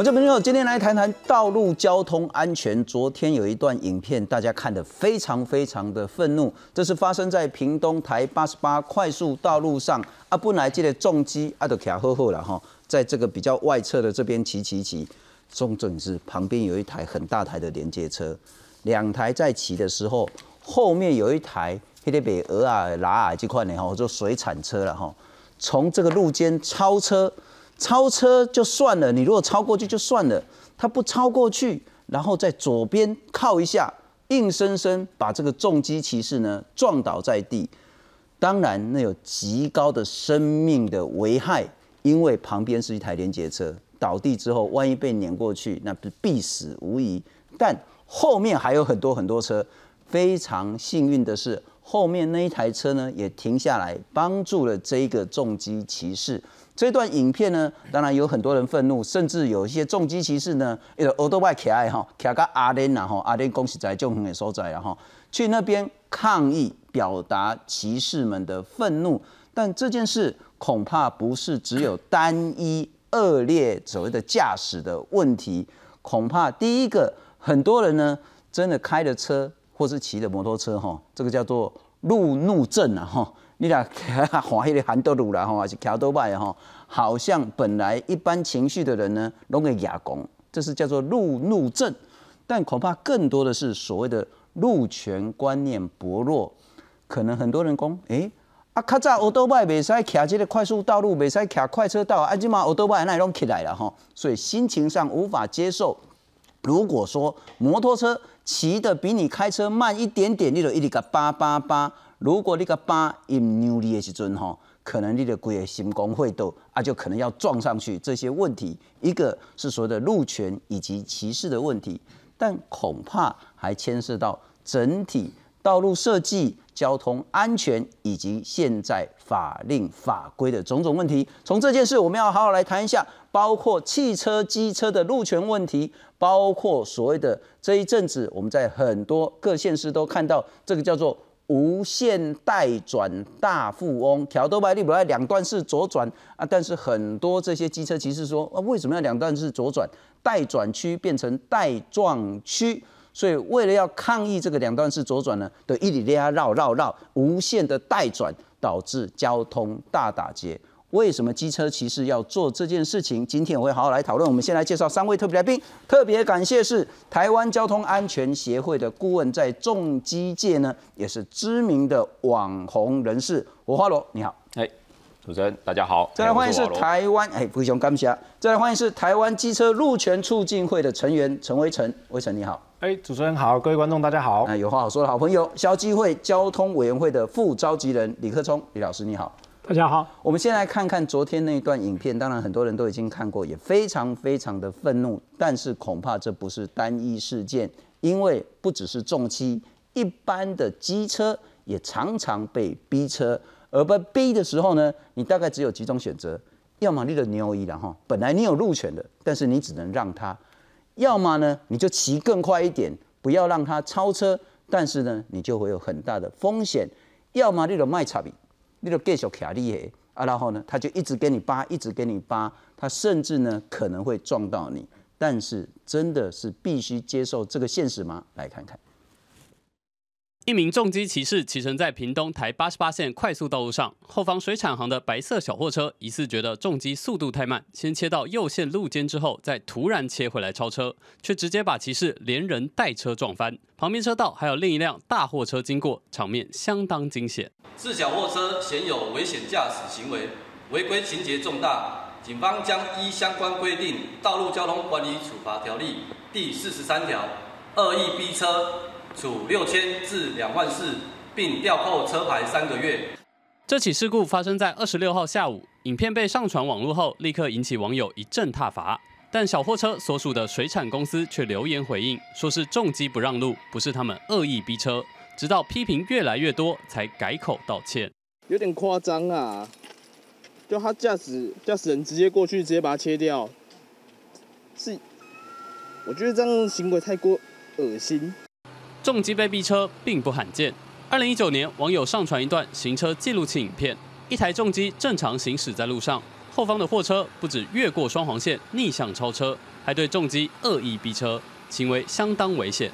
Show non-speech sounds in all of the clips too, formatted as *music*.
我这朋友今天来谈谈道路交通安全。昨天有一段影片，大家看得非常非常的愤怒。这是发生在屏东台八十八快速道路上啊，本来这个重机啊都卡好好了哈，在这个比较外侧的这边骑骑骑，重点是旁边有一台很大台的连接车，两台在骑的时候，后面有一台黑得北鹅啊拉啊这块呢哈，就水产车了哈，从这个路肩超车。超车就算了，你如果超过去就算了，他不超过去，然后在左边靠一下，硬生生把这个重机骑士呢撞倒在地。当然，那有极高的生命的危害，因为旁边是一台连接车，倒地之后，万一被碾过去，那是必死无疑。但后面还有很多很多车，非常幸运的是，后面那一台车呢也停下来，帮助了这一个重机骑士。这段影片呢，当然有很多人愤怒，甚至有一些重机骑士呢，有耳朵外卡爱哈，卡个阿莲呐哈，阿莲恭喜在就很所在啊哈，去那边抗议，表达骑士们的愤怒。但这件事恐怕不是只有单一恶劣所谓的驾驶的问题，恐怕第一个很多人呢，真的开着车或是骑着摩托车哈，这个叫做路怒症啊哈。你俩滑迄个韩德路啦吼，还是桥多拜吼，好像本来一般情绪的人呢，拢会哑公，这是叫做路怒症。但恐怕更多的是所谓的路权观念薄弱。可能很多人讲，诶，啊，较早奥多拜未使骑这个快速道路，未使骑快车道，啊，即嘛奥多拜那拢起来了吼，所以心情上无法接受。如果说摩托车骑的比你开车慢一点点，你就一直个叭叭叭。如果你个巴因扭力的时阵吼，可能你的规个心功会斗啊，就可能要撞上去。这些问题，一个是所谓的路权以及歧视的问题，但恐怕还牵涉到整体道路设计、交通安全以及现在法令法规的种种问题。从这件事，我们要好好来谈一下，包括汽车、机车的路权问题，包括所谓的这一阵子我们在很多各县市都看到这个叫做。无限带转大富翁，挑都白利不来两段式左转啊！但是很多这些机车骑士说啊，为什么要两段式左转？带转区变成带撞区，所以为了要抗议这个两段式左转呢，的一里列绕绕绕，无限的带转，导致交通大打劫。为什么机车骑士要做这件事情？今天我会好好来讨论。我们先来介绍三位特别来宾，特别感谢是台湾交通安全协会的顾问，在重机界呢也是知名的网红人士。我花罗，你好。哎，主持人大家好。再来欢迎是台湾，哎，不雄感谢。再来欢迎是台湾机车路权促进会的成员陈威成，威成你好。哎，主持人好，各位观众大家好。那有话好说的好朋友，消基会交通委员会的副召集人李克聪，李老师你好。大家好，我们先来看看昨天那一段影片。当然，很多人都已经看过，也非常非常的愤怒。但是恐怕这不是单一事件，因为不只是重机，一般的机车也常常被逼车。而被逼的时候呢，你大概只有几种选择：要么你的牛一然后本来你有路权的，但是你只能让他；要么呢，你就骑更快一点，不要让他超车，但是呢，你就会有很大的风险；要么你的卖差比。你就继续卡你的啊，然后呢，他就一直给你扒，一直给你扒，他甚至呢可能会撞到你。但是真的是必须接受这个现实吗？来看看。一名重机骑士骑乘在屏东台八十八线快速道路上，后方水产行的白色小货车疑似觉得重机速度太慢，先切到右线路肩之后，再突然切回来超车，却直接把骑士连人带车撞翻。旁边车道还有另一辆大货车经过，场面相当惊险。是小货车显有危险驾驶行为，违规情节重大，警方将依相关规定《道路交通管理处罚条例》第四十三条，恶意逼车。处六千至两万四，并吊扣车牌三个月。这起事故发生在二十六号下午，影片被上传网络后，立刻引起网友一阵挞伐。但小货车所属的水产公司却留言回应，说是重机不让路，不是他们恶意逼车。直到批评越来越多，才改口道歉。有点夸张啊！就他驾驶驾驶人直接过去，直接把它切掉，是我觉得这样行为太过恶心。重机被逼车并不罕见。二零一九年，网友上传一段行车记录器影片，一台重机正常行驶在路上，后方的货车不止越过双黄线逆向超车，还对重机恶意逼车，行为相当危险。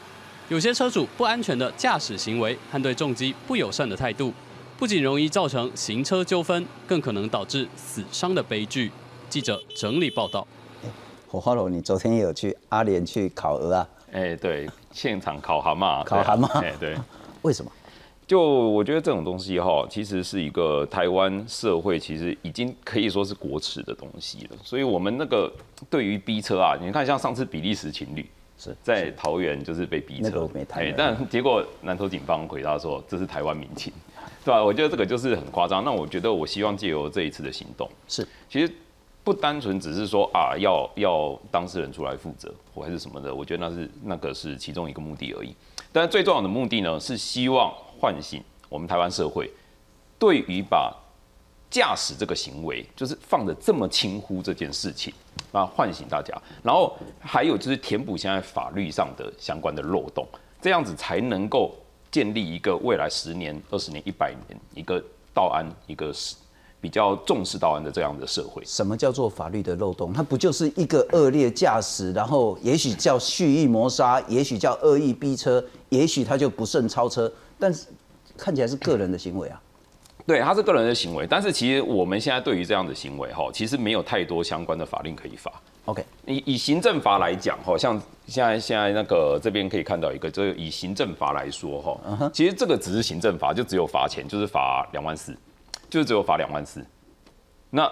有些车主不安全的驾驶行为和对重机不友善的态度，不仅容易造成行车纠纷，更可能导致死伤的悲剧。记者整理报道。*laughs* 火花龙，你昨天也有去阿联去烤鹅啊？哎、对，现场烤蛤蟆，烤蛤蟆哎、对，为什么？就我觉得这种东西哈，其实是一个台湾社会其实已经可以说是国耻的东西了。所以我们那个对于逼车啊，你看像上次比利时情侣是在桃园就是被逼车，哎但结果南投警方回答说这是台湾民情，对吧、我觉得这个就是很夸张。那我觉得我希望借由这一次的行动，是。其实不单纯只是说啊，要要当事人出来负责，或还是什么的，我觉得那是那个是其中一个目的而已。但最重要的目的呢，是希望唤醒我们台湾社会对于把驾驶这个行为，就是放的这么轻忽这件事情啊，唤醒大家。然后还有就是填补现在法律上的相关的漏洞，这样子才能够建立一个未来十年、二十年、一百年一个道安一个比较重视道安的这样的社会。什么叫做法律的漏洞？它不就是一个恶劣驾驶，然后也许叫蓄意谋杀，也许叫恶意逼车，也许他就不慎超车，但是看起来是个人的行为啊。对，他是个人的行为，但是其实我们现在对于这样的行为哈，其实没有太多相关的法令可以罚。OK，以以行政法来讲，哈，像现在现在那个这边可以看到一个，就是以行政法来说，哈，其实这个只是行政法，就只有罚钱，就是罚两万四，就是只有罚两万四。那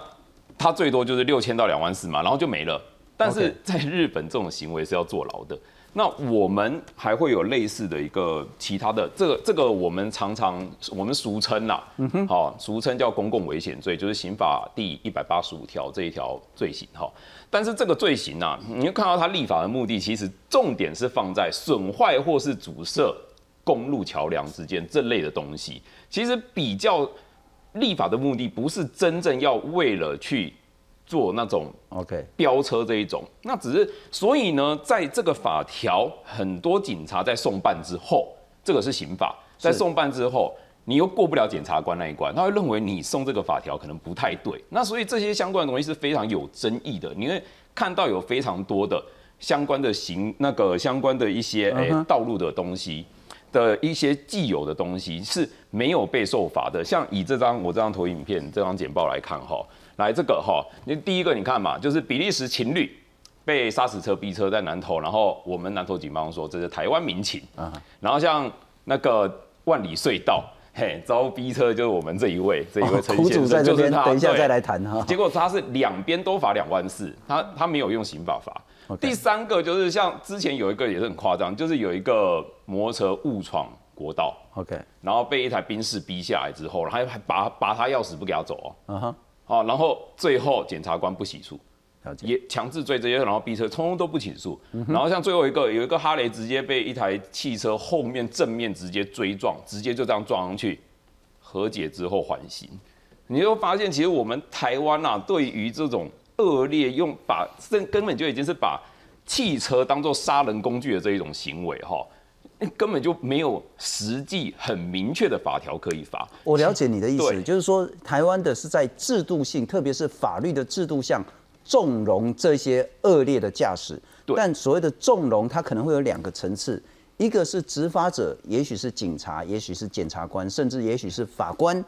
他最多就是六千到两万四嘛，然后就没了。但是在日本，这种行为是要坐牢的。那我们还会有类似的一个其他的，这个这个我们常常我们俗称啦，好、俗称叫公共危险罪，就是刑法第一百八十五条这一条罪行哈。但是这个罪行啊，你会看到它立法的目的，其实重点是放在损坏或是阻塞公路桥梁之间这类的东西。其实比较立法的目的，不是真正要为了去做那种 OK，飙车这一种，那只是所以呢，在这个法条，很多警察在送办之后，这个是刑法，在送办之后，你又过不了检察官那一关，他会认为你送这个法条可能不太对，那所以这些相关的东西是非常有争议的，你会看到有非常多的相关的行那个相关的一些诶、道路的东西。的一些既有的东西是没有被受罚的，像以这张我这张投影片、这张简报来看哈，来这个哈，你第一个你看嘛，就是比利时情侣被砂石车逼车在南投，然后我们南投警方说这是台湾民情啊，然后像那个万里隧道。嘿，遭逼车就是我们这一位，这一位陈苦先生，主在这边，就是他。等一下再来谈哈。结果他是两边都罚两万四，他他没有用刑法罚。第三个就是像之前有一个也是很夸张，就是有一个摩托车误闯国道，OK，然后被一台宾士逼下来之后，然后还拔拔他钥匙不给他走哦，嗯哼，好，然后最后检察官不起诉。也强制追这些，然后逼车通通都不起诉，嗯然后像最后一个有一个哈雷直接被一台汽车后面正面直接追撞，直接就这样撞上去，和解之后缓刑，你就发现其实我们台湾啊，对于这种恶劣用把这根本就已经是把汽车当做杀人工具的这一种行为哈。根本就没有实际很明确的法条可以罚。我了解你的意思，就是说台湾的是在制度性，特别是法律的制度上纵容这些恶劣的驾驶。对但所谓的纵容，它可能会有两个层次，一个是执法者，也许是警察，也许是检察官，甚至也许是法官。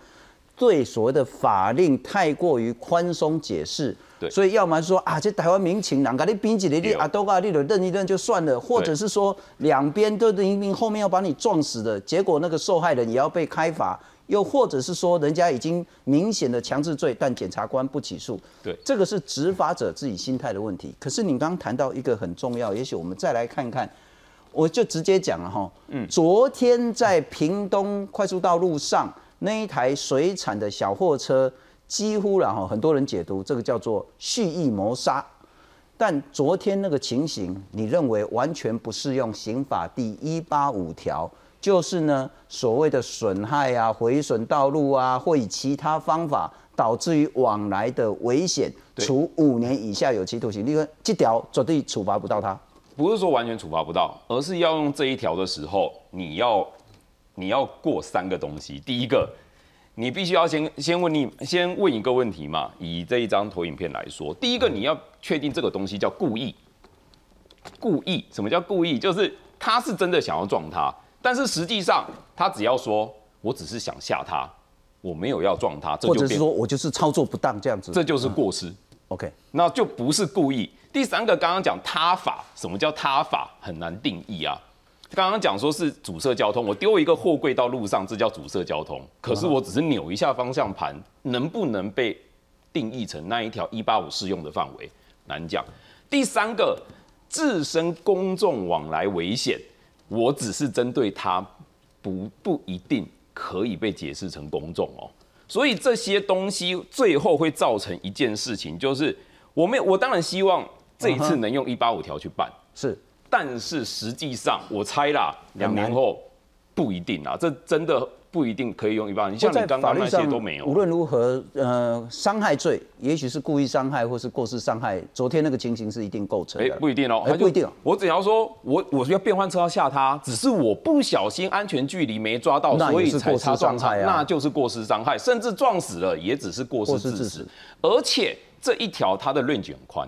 对所谓的法令太过于宽松解释，对。所以要么说啊，这台湾民情，人家你冰起来，你对。啊都啊，你就认一认就算了，或者是说两边都明明后面要把你撞死的，结果那个受害人也要被开罚，又或者是说人家已经明显的强制罪，但检察官不起诉，对。这个是执法者自己心态的问题。可是你刚刚谈到一个很重要，也许我们再来看看，我就直接讲了哈，嗯，昨天在屏东快速道路上那一台水产的小货车，几乎然后很多人解读这个叫做蓄意谋杀。但昨天那个情形，你认为完全不适用刑法第一八五条，就是呢所谓的损害啊、毁损道路啊，或以其他方法导致于往来的危险，处五年以下有期徒刑。你看这条绝对处罚不到他。不是说完全处罚不到，而是要用这一条的时候，你要你要过三个东西。第一个，你必须要先先问你先问一个问题嘛。以这一张投影片来说，第一个你要确定这个东西叫故意。故意，什么叫故意？就是他是真的想要撞他，但是实际上他只要说我只是想吓他，我没有要撞他，或者说我就是操作不当这样子。这就是过失。OK，那就不是故意。第三个，刚刚讲他法，什么叫他法？很难定义啊。刚刚讲说是阻塞交通，我丢一个货柜到路上，这叫阻塞交通。可是我只是扭一下方向盘，能不能被定义成那一条一八五适用的范围？难讲。第三个，自身公众往来危险，我只是针对它，不不一定可以被解释成公众哦。所以这些东西最后会造成一件事情，就是我们我当然希望这一次能用一八五条去办，是但是实际上我猜啦，两年后不一定啦，这真的不一定可以用一八五。你像你刚刚那些都没有无，论如何，呃，伤害罪也许是故意伤害或是过失伤害，昨天那个情形是一定构成哎、的。不一定哦、他就哎不一定哦我只要说我我要变换车要吓他，只是我不小心安全距离没抓到，所以才擦撞他，伤害啊那就是过失伤害，甚至撞死了也只是过失致致死死。而且这一条它的 range 很宽，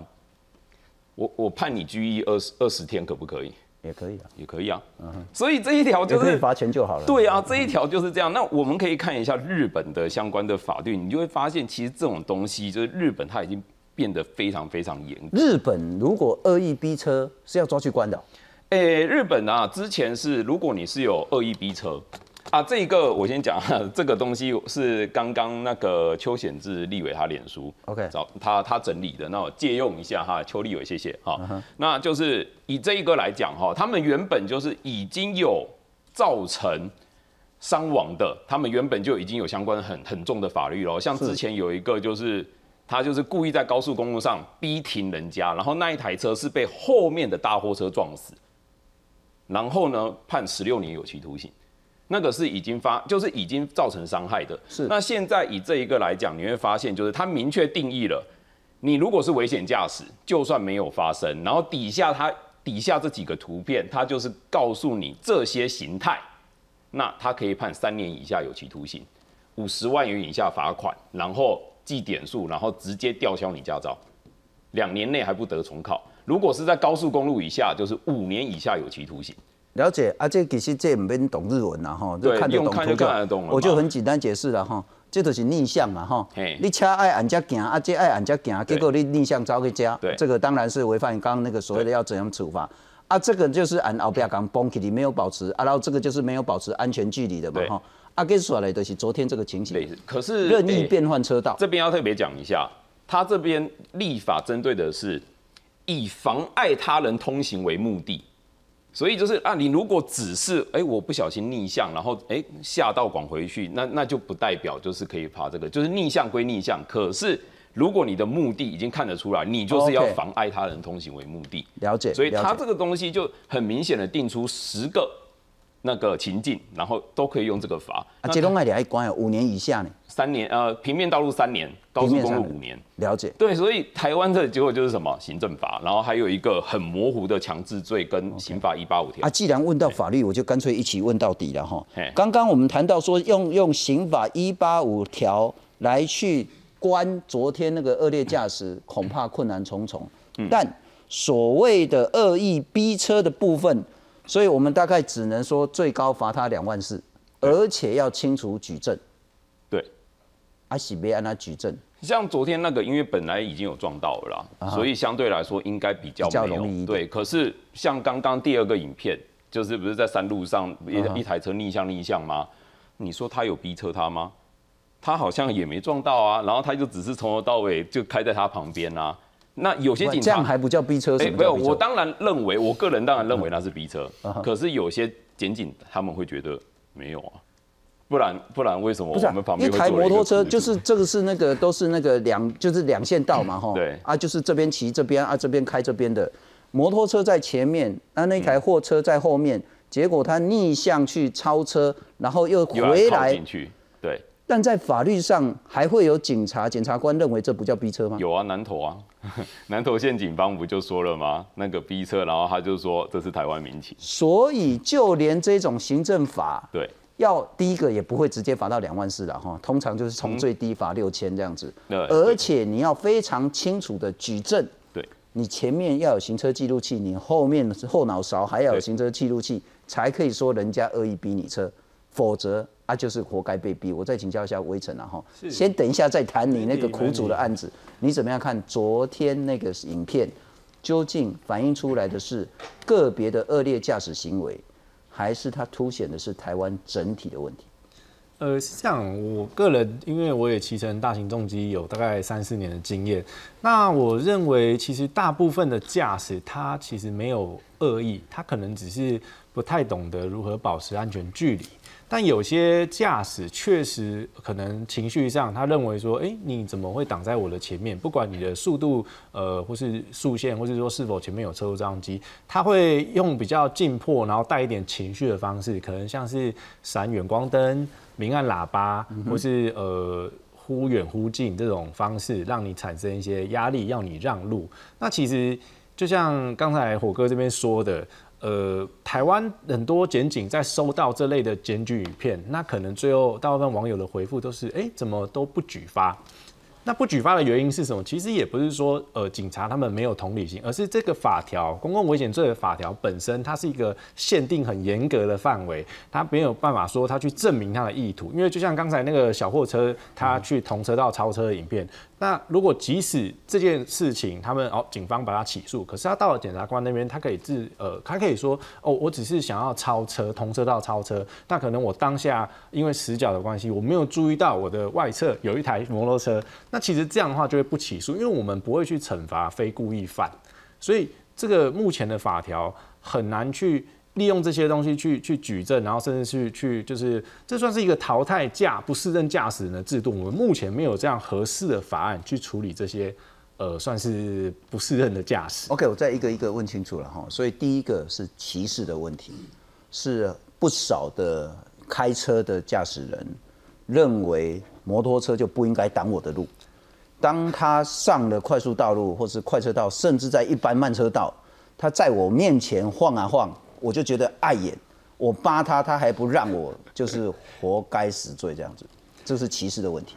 我我判你拘役二十二十天可不可以？也可以啊，也可以啊。嗯所以这一条就是罚钱就好了。对啊，这一条就是这样。那我们可以看一下日本的相关的法律，你就会发现，其实这种东西就是日本它已经变得非常非常严。日本如果恶意逼车是要抓去关的哦、诶、日本啊，之前是如果你是有恶意逼车啊，这个我先讲，*laughs* 这个东西是刚刚那个邱显志立委他脸书 OK 找他他整理的，那我借用一下哈，邱立伟谢谢哈。嗯那就是以这一个来讲哈，他们原本就是已经有造成伤亡的，他们原本就已经有相关很很重的法律了，像之前有一个就是。他就是故意在高速公路上逼停人家，然后那一台车是被后面的大货车撞死，然后呢判十六年有期徒刑，那个是已经发，就是已经造成伤害的。是那现在以这一个来讲，你会发现就是它明确定义了，你如果是危险驾驶，就算没有发生，然后底下它底下这几个图片，它就是告诉你这些形态，那它可以判三年以下有期徒刑，五十万元以下罚款，然后记点数，然后直接吊销你驾照，两年内还不得重考。如果是在高速公路以下，就是五年以下有期徒刑。了解啊，这其实这唔免懂日文啦哈，就对看得懂图看得懂了我就很简单解释了哈，这就是逆向嘛哈，你车爱按这行，啊这爱按这行，结果你逆向走去家，这个当然是违反刚刚那个所谓的要怎样处罚。啊，这个就是按后边讲崩起，你没有保持啊，然后这个就是没有保持安全距离的嘛对。哈。啊，跟说来的是昨天这个情形，可是任意变换车道，这边要特别讲一下，他这边立法针对的是以妨碍他人通行为目的，所以就是啊，你如果只是哎、我不小心逆向，然后哎下道广回去，那那就不代表就是可以爬这个，就是逆向归逆向，可是如果你的目的已经看得出来，你就是要妨碍他人通行为目的，了解，所以他这个东西就很明显的定出十个那个情境，然后都可以用这个罚。啊，那这拢爱来关有，五年以下呢，三年呃平面道路三年，高速公路五年。了解。对，所以台湾的结果就是什么行政法，然后还有一个很模糊的强制罪跟刑法一八五条啊，。既然问到法律，我就干脆一起问到底了哈嘿。刚刚我们谈到说用用刑法一八五条来去关昨天那个恶劣驾驶，恐怕困难重重。嗯但所谓的恶意逼车的部分，所以我们大概只能说最高罚他两万四，而且要清除举证。对，阿，喜别安他举证，像昨天那个，因为本来已经有撞到了啦，所以相对来说应该比较比较没有容易对，可是像刚刚第二个影片，就是不是在山路上一嗯一台车逆向逆向吗？你说他有逼车他吗？他好像也没撞到啊，然后他就只是从头到尾就开在他旁边啊。那有些警察这样还不叫逼车？哎、没有？我当然认为，我个人当然认为那是逼车，嗯可是有些检警他们会觉得没有啊，不然不然为什么我们旁，边会做了一台摩托车就是这个是那个都是那个两就是两线道嘛哈，对啊就是这边骑这边啊这边开这边的，摩托车在前面，那那台货车在后面，结果他逆向去超车，然后又回来进，去，对，但在法律上还会有警察检察官认为这不叫逼车吗？有啊，南投啊，*laughs* 南投县警方不就说了吗？那个逼车，然后他就说这是台湾民情，所以就连这种行政法对，要第一个也不会直接罚到两万四了哈，通常就是从最低罚六千这样子，对而且你要非常清楚的举证，对，你前面要有行车记录器，你后面后脑勺还要有行车记录器，才可以说人家恶意逼你车，否则啊就是活该被逼。我再请教一下微臣啊哈，先等一下再谈你那个苦主的案子，你怎么样看昨天那个影片，究竟反映出来的是个别的恶劣驾驶行为，还是它凸显的是台湾整体的问题？呃，是这样，我个人因为我也骑乘大型重机有大概三四年的经验，那我认为其实大部分的驾驶它其实没有恶意，他可能只是不太懂得如何保持安全距离。但有些驾驶确实可能情绪上，他认为说，哎、你怎么会挡在我的前面？不管你的速度，呃，或是速线，或是说是否前面有车路障机，他会用比较紧迫，然后带一点情绪的方式，可能像是闪远光灯、明暗喇叭，或是呃忽远忽近这种方式，让你产生一些压力，要你让路。那其实就像刚才火哥这边说的，呃，台湾很多检警在收到这类的检举影片，那可能最后大部分网友的回复都是，哎、怎么都不举发？那不举发的原因是什么？其实也不是说呃警察他们没有同理心，而是这个法条公共危险罪的法条本身，它是一个限定很严格的范围，它没有办法说他去证明他的意图。因为就像刚才那个小货车他去同车道超车的影片，那如果即使这件事情他们哦警方把他起诉，可是他到了检察官那边，他可以自呃他可以说哦我只是想要超车同车道超车，那可能我当下因为死角的关系，我没有注意到我的外侧有一台摩托车，那其实这样的话就会不起诉，因为我们不会去惩罚非故意犯，所以这个目前的法条很难去。利用这些东西去去举证，然后甚至去去就是这算是一个淘汰驾不适任驾驶人的制度。我们目前没有这样合适的法案去处理这些呃算是不适任的驾驶。OK，我再一个一个问清楚了哈。所以第一个是歧视的问题，是不少的开车的驾驶人认为摩托车就不应该挡我的路。当他上了快速道路或是快车道，甚至在一般慢车道，他在我面前晃啊晃，我就觉得碍眼。我扒他，他还不让我，就是活该死罪这样子。这是歧视的问题，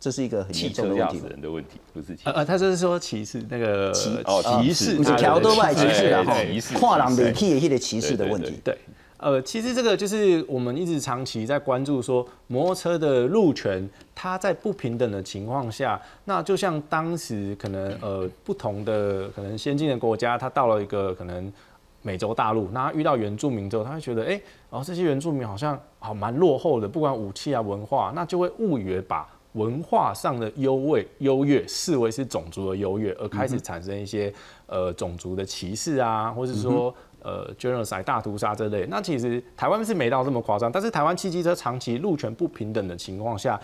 这是一个很汽严重的问题。人的问题，不是歧呃呃，他就是说歧视那个哦歧视，不是他的桥都卖歧视啦哈对歧视，跨人美屁的那个歧视的问题。对，呃，其实这个就是我们一直长期在关注说，摩托车的路权，它在不平等的情况下，那就像当时可能呃不同的可能先进的国家，它到了一个可能美洲大陆，那他遇到原住民之后，他会觉得，哎、然后这些原住民好像好蛮落后的，不管武器啊文化，那就会误以为把文化上的优位优越视为是种族的优越，而开始产生一些、呃种族的歧视啊，或是说。呃，genocide 大屠杀这类，那其实台湾是没到这么夸张，但是台湾汽机车长期路权不平等的情况下，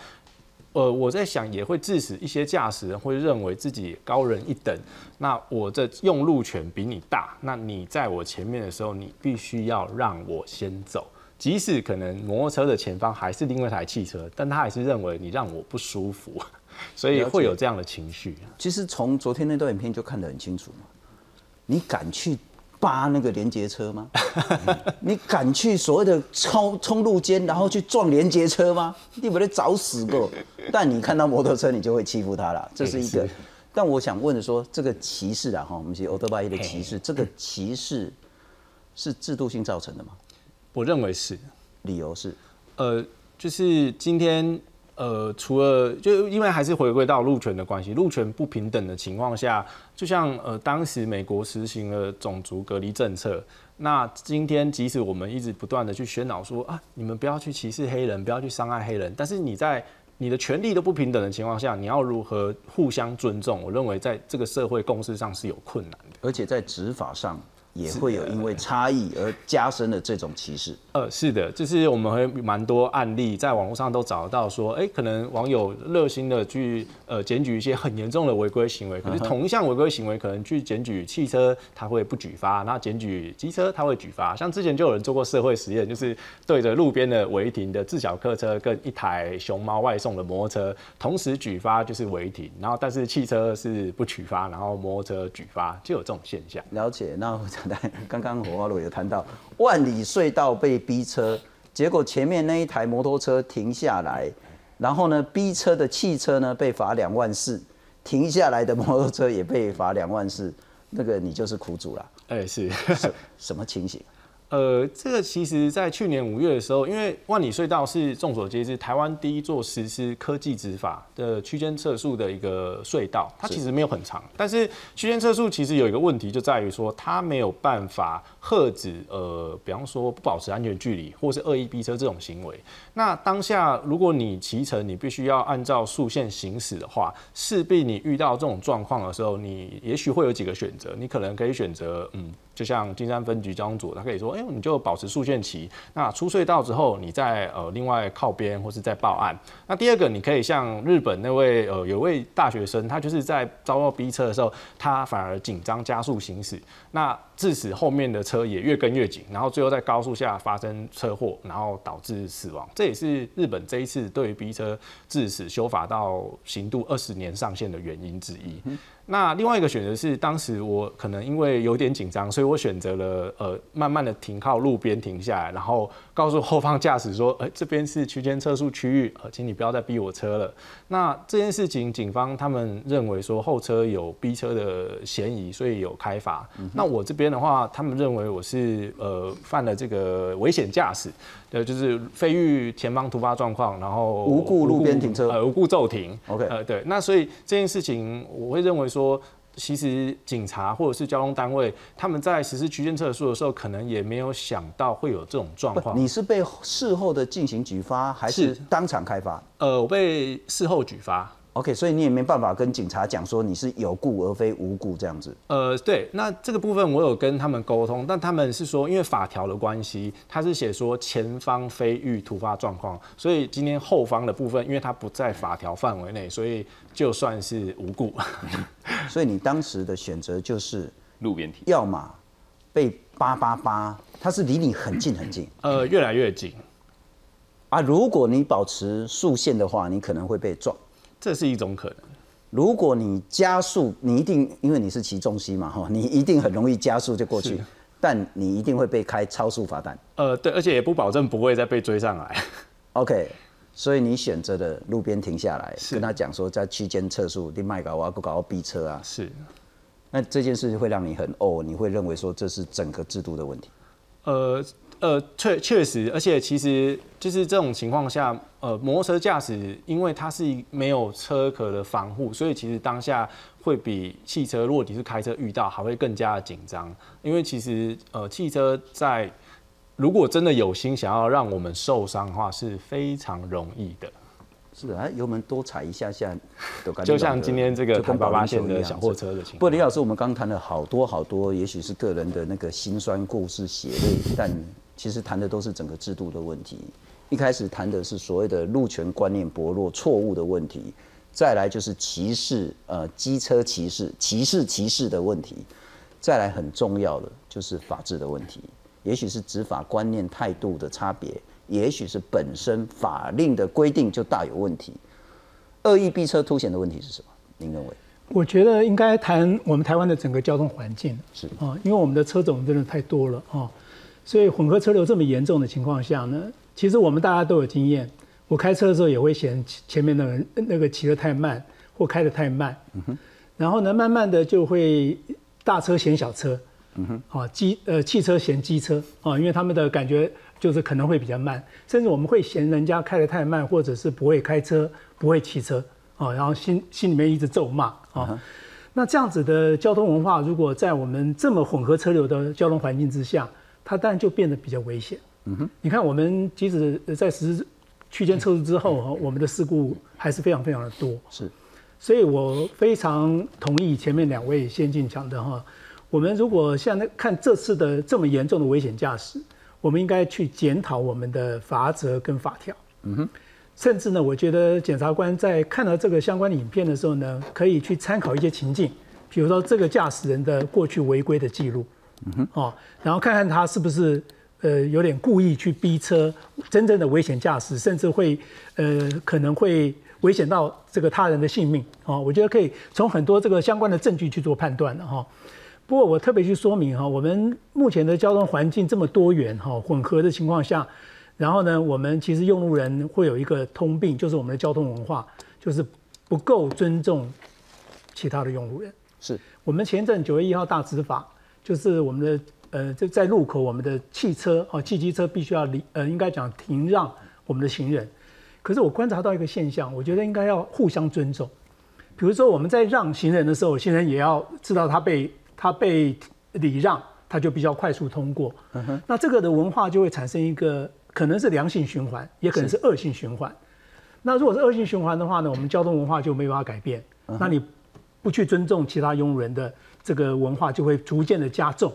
呃，我在想也会致使一些驾驶人会认为自己高人一等。那我的用路权比你大，那你在我前面的时候，你必须要让我先走。即使可能摩托车的前方还是另外一台汽车，但他还是认为你让我不舒服，*laughs* 所以会有这样的情绪。其实从昨天那段影片就看得很清楚嘛，你敢去扒那个连接车吗？*laughs* 你敢去所谓的超冲路肩，然后去撞连接车吗？你不得找死过？但你看到摩托车，你就会欺负他了，*laughs* 这是一个。但我想问的说，这个歧视啊，哈，我们是欧德巴伊的歧视，这个歧视是制度性造成的吗？我认为是。理由是，呃，就是今天呃，除了就因为还是回归到路权的关系，路权不平等的情况下，就像呃当时美国实行了种族隔离政策，那今天即使我们一直不断的去宣导说啊，你们不要去歧视黑人，不要去伤害黑人，但是你在你的权利都不平等的情况下，你要如何互相尊重？我认为在这个社会共识上是有困难的。而且在执法上也会有因为差异而加深了这种歧视。呃，是的，就是我们会蛮多案例在网络上都找到，说，哎、可能网友热心的去呃检举一些很严重的违规行为，可是同一项违规行为，可能去检举汽车，他会不举发，那检举机车他会举发。像之前就有人做过社会实验，就是对着路边的违停的自小客车跟一台熊猫外送的摩托车同时举发，就是违停，然后但是汽车是不举发，然后摩托车举发，就有这种现象。了解，那我刚刚火花路有谈到万里隧道被逼车，结果前面那一台摩托车停下来，然后呢逼车的汽车呢被罚两万四，停下来的摩托车也被罚两万四，那个你就是苦主了。哎、是。什么情形？呃，这个其实，在去年五月的时候，因为万里隧道是众所皆知台湾第一座实施科技执法的区间测速的一个隧道，它其实没有很长，但是区间测速其实有一个问题，就在于说它没有办法遏止呃，比方说不保持安全距离或是恶意逼车这种行为。那当下如果你骑乘，你必须要按照速线行驶的话，势必你遇到这种状况的时候，你也许会有几个选择，你可能可以选择嗯。就像金山分局交通组，他可以说，哎、你就保持速线骑。那出隧道之后，你再呃另外靠边或是再报案。那第二个，你可以像日本那位呃有位大学生，他就是在遭到逼车的时候，他反而紧张加速行驶，那致使后面的车也越跟越紧，然后最后在高速下发生车祸，然后导致死亡。这也是日本这一次对于逼车致死修法到刑度二十年上限的原因之一。那另外一个选择是，当时我可能因为有点紧张，所以我选择了呃慢慢的停靠路边停下来，然后告诉后方驾驶说，哎、这边是区间测速区域，呃，请你不要再逼我车了。那这件事情，警方他们认为说后车有逼车的嫌疑，所以有开罚。那我这边的话，他们认为我是呃犯了这个危险驾驶，呃，就是非遇前方突发状况，然后无故路边停车呃，无故骤停。OK 呃，对，那所以这件事情，我会认为说，其实警察或者是交通单位，他们在实施区间测速的时候，可能也没有想到会有这种状，况。你是被事后的进行举发，还是是当场开发呃，我被事后举发。？OK，所以你也没办法跟警察讲说你是有故而非无故这样子。呃，对，那这个部分我有跟他们沟通，但他们是说，因为法条的关系，他是写说前方非遇突发状况，所以今天后方的部分，因为它不在法条范围内，所以就算是无故。*laughs* 所以你当时的选择就是，路边停。要么被八八八，它是离你很近很近呃，越来越近，啊。如果你保持竖线的话，你可能会被撞。这是一种可能。如果你加速，你一定因为你是骑重机嘛哈，你一定很容易加速就过去，但你一定会被开超速罚单。呃，对，而且也不保证不会再被追上来。OK，所以你选择的路边停下来，是跟他讲说在区间测速，你卖搞我要不搞逼车啊？是，那这件事会让你很哦，你会认为说这是整个制度的问题。呃呃，确确实，而且其实就是这种情况下，呃，摩托车驾驶因为它是没有车壳的防护，所以其实当下会比汽车，如果你是开车遇到，还会更加的紧张。因为其实呃，汽车在如果真的有心想要让我们受伤的话，是非常容易的。是的，哎，油门多踩一下下，就像今天这个就跟台八八保龄球一样线的小货车的情况不，过。李老师，我们刚谈了好多好多，也许是个人的那个辛酸故事、血泪，但其实谈的都是整个制度的问题。一开始谈的是所谓的路权观念薄弱、错误的问题，再来就是歧视，呃，机车歧视、歧视歧视的问题，再来很重要的就是法治的问题，也许是执法观念态度的差别，也许是本身法令的规定就大有问题。恶意逼车凸显的问题是什么？您认为？我觉得应该谈我们台湾的整个交通环境是啊，因为我们的车种真的太多了啊，所以混合车流这么严重的情况下呢，其实我们大家都有经验。我开车的时候也会嫌前面的人那个骑得太慢或开得太慢，然后呢，慢慢的就会大车嫌小车，啊，机呃汽车嫌机车啊，因为他们的感觉就是可能会比较慢，甚至我们会嫌人家开得太慢，或者是不会开车、不会骑车啊，然后心心里面一直咒骂啊。那这样子的交通文化，如果在我们这么混合车流的交通环境之下，它当然就变得比较危险。嗯哼，你看我们即使在实施区间测试之后，哈，我们的事故还是非常非常的多。是，所以我非常同意前面两位先进讲的哈，我们如果像那看这次的这么严重的危险驾驶，我们应该去检讨我们的法则跟法条。嗯哼，甚至呢，我觉得检察官在看到这个相关的影片的时候呢，可以去参考一些情境，比如说这个驾驶人的过去违规的记录，嗯哼，哦，然后看看他是不是呃有点故意去逼车，真正的危险驾驶，甚至会呃可能会危险到这个他人的性命啊、哦。我觉得可以从很多这个相关的证据去做判断的哈。不过我特别去说明哈，我们目前的交通环境这么多元哈混合的情况下，然后呢，我们其实用路人会有一个通病，就是我们的交通文化就是不够尊重其他的用路人。是我们前阵九月一号大执法，就是我们的呃，就在路口，我们的汽车哦，汽机车必须要离呃，应该讲停让我们的行人。可是我观察到一个现象，我觉得应该要互相尊重。比如说我们在让行人的时候，行人也要知道他被他被礼让，他就比较快速通过。那这个的文化就会产生一个可能是良性循环，也可能是恶性循环。那如果是恶性循环的话呢，我们交通文化就没办法改变。那你不去尊重其他拥人的这个文化，就会逐渐的加重。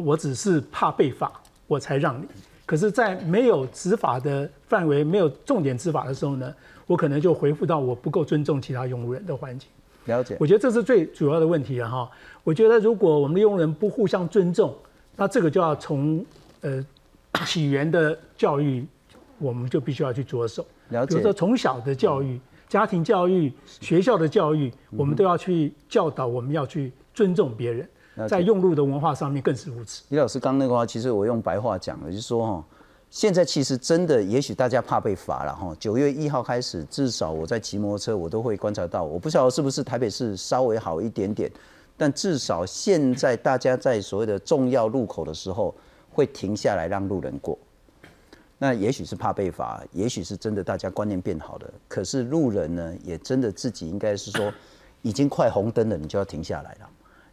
我只是怕被罚，我才让你。可是，在没有执法的范围、没有重点执法的时候呢，我可能就回复到我不够尊重其他用路人的环境。了解。我觉得这是最主要的问题了哈。我觉得如果我们的用人不互相尊重，那这个就要从呃起源的教育，我们就必须要去着手。了解。比如说从小的教育、家庭教育、学校的教育，我们都要去教导，我们要去尊重别人。在用路的文化上面更是如此。李老师刚那个话，其实我用白话讲了，就是说哈，现在其实真的，也许大家怕被罚了哈。九月一号开始，至少我在骑摩托车，我都会观察到，我不晓得是不是台北市稍微好一点点，但至少现在大家在所谓的重要路口的时候，会停下来让路人过。那也许是怕被罚，也许是真的大家观念变好了。可是路人呢，也真的自己应该是说，已经快红灯了，你就要停下来了。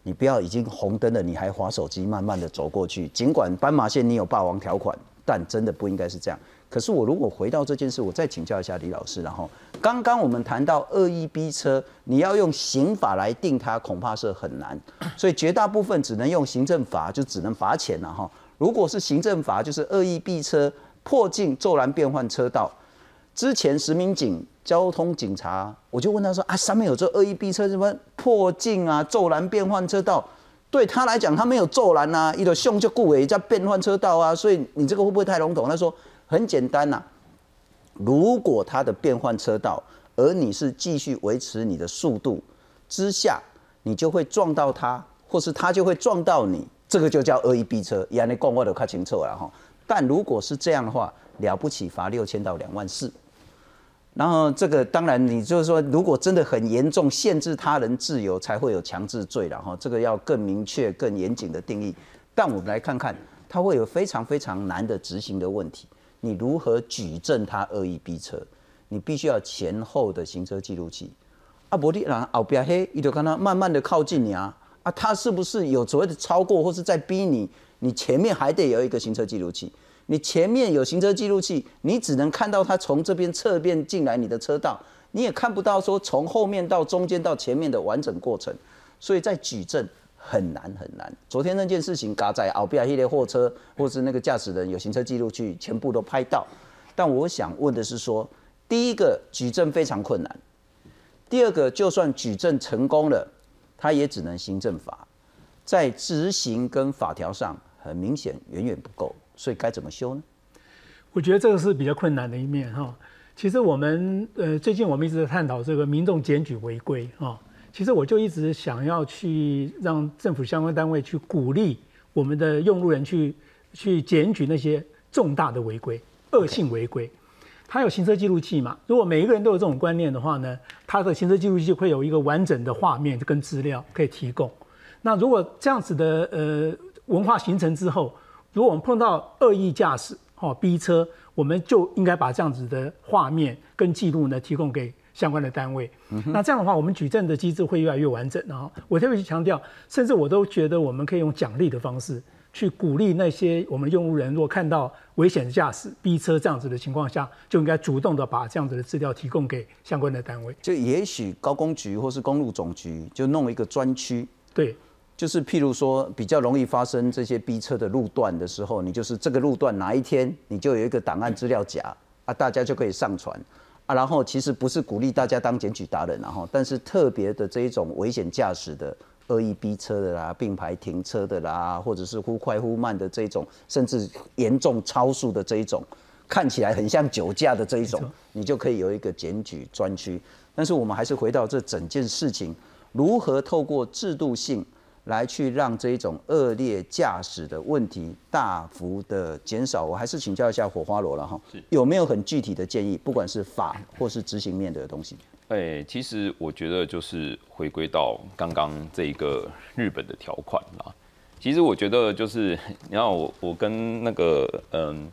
你不要已经红灯了，你还划手机，慢慢的走过去。尽管斑马线你有霸王条款，但真的不应该是这样。可是我如果回到这件事，我再请教一下李老师。然后刚刚我们谈到恶意逼车，你要用刑法来定它，恐怕是很难。所以绝大部分只能用行政罚，就只能罚钱了哈。如果是行政罚，就是恶意逼车、破镜骤然变换车道。之前实名警。交通警察，我就问他说：“啊，上面有这恶意逼车，什么破镜啊、骤然变换车道，对他来讲，他没有骤然呐，一个凶就故意叫变换车道啊，所以你这个会不会太笼统？”他说：“很简单呐，如果他的变换车道，而你是继续维持你的速度之下，你就会撞到他，或是他就会撞到你，这个就叫恶意逼车。原来讲我都看清楚了哈。但如果是这样的话，了不起罚六千到两万四。”然后这个当然，你就是说，如果真的很严重，限制他人自由，才会有强制罪然后。这个要更明确、更严谨的定义。但我们来看看，它会有非常非常难的执行的问题。你如何举证他恶意逼车？你必须要前后的行车记录器。啊，不，你然后边黑，你就看他慢慢的靠近你啊啊，他是不是有所谓的超过或是在逼你？你前面还得有一个行车记录器。你前面有行车记录器，你只能看到他从这边侧边进来你的车道，你也看不到说从后面到中间到前面的完整过程，所以在举证很难很难。昨天那件事情，嘎在奥比亚系列货车或是那个驾驶人有行车记录器，全部都拍到。但我想问的是说，第一个举证非常困难，第二个就算举证成功了，他也只能行政法，在执行跟法条上很明显远远不够。所以该怎么修呢？我觉得这个是比较困难的一面哈。其实我们呃最近我们一直在探讨这个民众检举违规哈。其实我就一直想要去让政府相关单位去鼓励我们的用路人去去检举那些重大的违规、恶性违规。他有行车记录器嘛？如果每一个人都有这种观念的话呢，他的行车记录器会有一个完整的画面跟资料可以提供。那如果这样子的呃文化形成之后，如果我们碰到恶意驾驶、哦逼车，我们就应该把这样子的画面跟记录呢提供给相关的单位。那这样的话，我们举证的机制会越来越完整。然后我特别去强调，甚至我都觉得我们可以用奖励的方式去鼓励那些我们用路人，如果看到危险驾驶、逼车这样子的情况下，就应该主动的把这样子的资料提供给相关的单位。就也许高工局或是公路总局就弄一个专区。对。就是譬如说，比较容易发生这些逼车的路段的时候，你就是这个路段哪一天你就有一个档案资料夹啊，大家就可以上传啊。然后其实不是鼓励大家当检举达人，然后但是特别的这一种危险驾驶的、恶意逼车的啦、并排停车的啦，或者是忽快忽慢的这一种，甚至严重超速的这一种，看起来很像酒驾的这一种，你就可以有一个检举专区。但是我们还是回到这整件事情，如何透过制度性。来去让这一种恶劣驾驶的问题大幅的减少？我还是请教一下火花罗了哈，有没有很具体的建议，不管是法或是执行面的东西？哎，其实我觉得就是回归到刚刚这一个日本的条款啦。其实我觉得就是，你看我我跟那个嗯，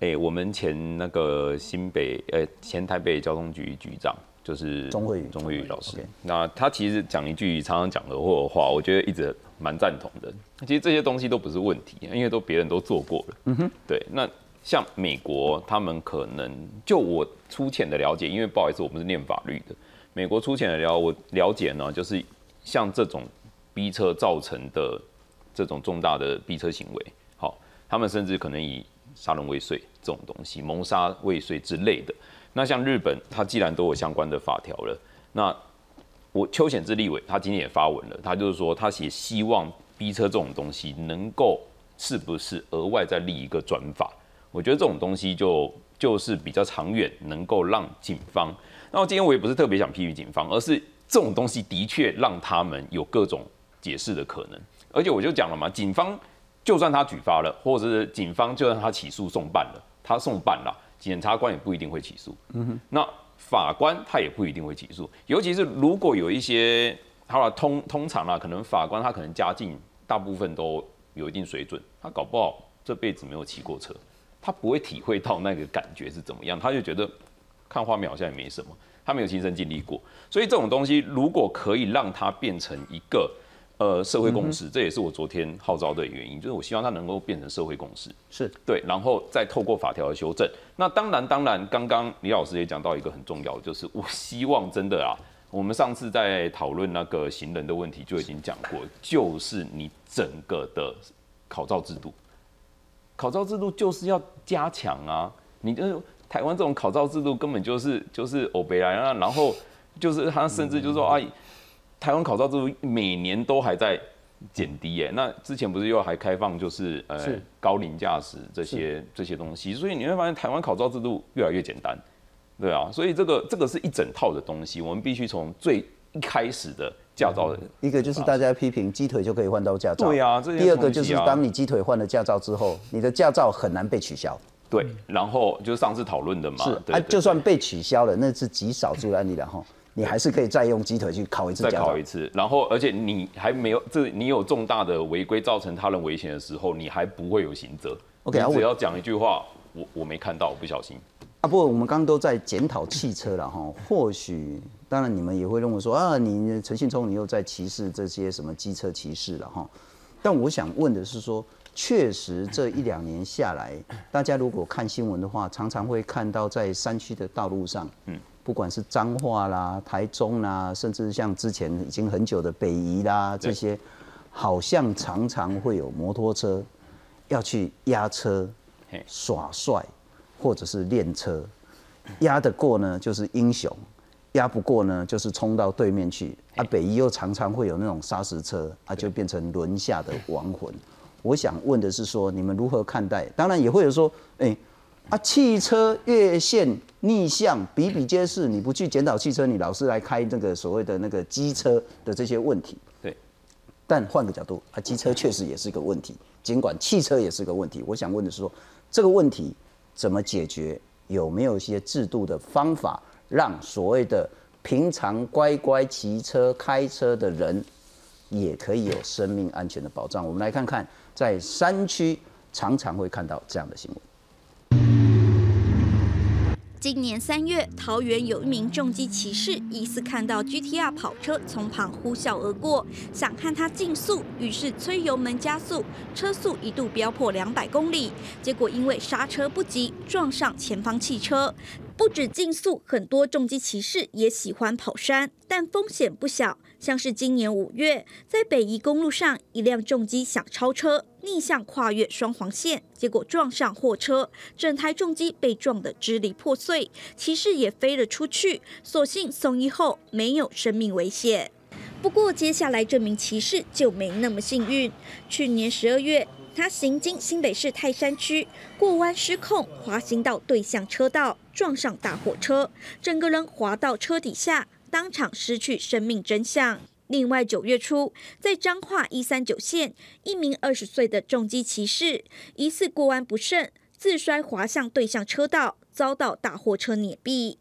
哎，我们前那个新北呃前台北交通局局长就是钟慧宇钟慧宇老师，那他其实讲一句常常讲的或话，我觉得一直蛮赞同的。其实这些东西都不是问题，因为都别人都做过了。嗯哼，对。那像美国，他们可能就我粗浅的了解，因为不好意思，我们是念法律的。美国粗浅的了我了解呢，就是像这种。逼车造成的这种重大的逼车行为，好，他们甚至可能以杀人未遂这种东西，谋杀未遂之类的。那像日本，他既然都有相关的法条了，那我邱显志立委他今天也发文了，他就是说，他也希望逼车这种东西能够是不是额外再立一个专法？我觉得这种东西就就是比较长远，能够让警方。那今天我也不是特别想批评警方，而是这种东西的确让他们有各种。解释的可能，而且我就讲了嘛，警方就算他举发了，或者是警方就算他起诉送办了，他送办了，检察官也不一定会起诉。嗯哼，那法官他也不一定会起诉，尤其是如果有一些，好了，通通常啊，可能法官他可能家境大部分都有一定水准，他搞不好这辈子没有骑过车，他不会体会到那个感觉是怎么样，他就觉得看画面好像也没什么，他没有亲身经历过，所以这种东西如果可以让它变成一个。呃，社会共识，这也是我昨天号召的原因，就是我希望它能够变成社会共识，是对，然后再透过法条的修正。那当然，当然，刚刚李老师也讲到一个很重要的，就是我希望真的啊，我们上次在讨论那个行人的问题就已经讲过，就是你整个的考照制度，考照制度就是要加强啊。你就是台湾这种考照制度根本就是就是欧北来啊，然后就是他甚至就是说啊。台湾考照制度每年都还在减低耶，那之前不是又还开放就是呃高龄驾驶这些这些东西，所以你会发现台湾考照制度越来越简单，对啊，所以这个这个是一整套的东西，我们必须从最一开始的驾照的一个就是大家批评鸡腿就可以换到驾照，对啊，第二个就是当你鸡腿换了驾照之后，你的驾照很难被取消，对，然后就是上次讨论的嘛，是啊，就算被取消了，那是极少数的案例了哈。你还是可以再用鸡腿去烤一次，再烤一次，然后而且你还没有这，你有重大的违规造成他人危险的时候，你还不会有刑责。OK，只要讲一句话，我我没看到，我不小心。啊，不过我们刚刚都在检讨汽车了哈，或许当然你们也会认为说啊，你陈信聪你又在歧视这些什么机车骑士了哈。但我想问的是说，确实这一两年下来，大家如果看新闻的话，常常会看到在山区的道路上，嗯。不管是彰化啦、台中啦，甚至像之前已经很久的北宜啦，这些好像常常会有摩托车要去压车、耍帅，或者是练车，压得过呢就是英雄，压不过呢就是冲到对面去。啊，北宜又常常会有那种砂石车，啊就变成轮下的亡魂。我想问的是说，你们如何看待？当然也会有说，哎。啊，汽车越线逆向比比皆是，你不去检讨汽车，你老是来开那个所谓的那个机车的这些问题。对，但换个角度，啊，机车确实也是一个问题，尽管汽车也是个问题。我想问的是说，这个问题怎么解决？有没有一些制度的方法，让所谓的平常乖乖骑车开车的人，也可以有生命安全的保障？我们来看看，在山区常常会看到这样的新闻。今年三月，桃园有一名重机骑士疑似看到 GTR 跑车从旁呼啸而过，想看他竞速，于是催油门加速，车速一度飙破两百公里，结果因为刹车不及，撞上前方汽车。不止竞速，很多重机骑士也喜欢跑山，但风险不小。像是今年五月，在北宜公路上，一辆重机想超车，逆向跨越双黄线，结果撞上货车，整台重机被撞得支离破碎，骑士也飞了出去，所幸送医后没有生命危险。不过，接下来这名骑士就没那么幸运。去年十二月，他行经新北市泰山区，过弯失控，滑行到对向车道，撞上大货车，整个人滑到车底下。当场失去生命真相。另外，九月初在彰化一三九线，一名二十岁的重机骑士疑似过弯不慎，自摔滑向对向车道，遭到大货车碾毙。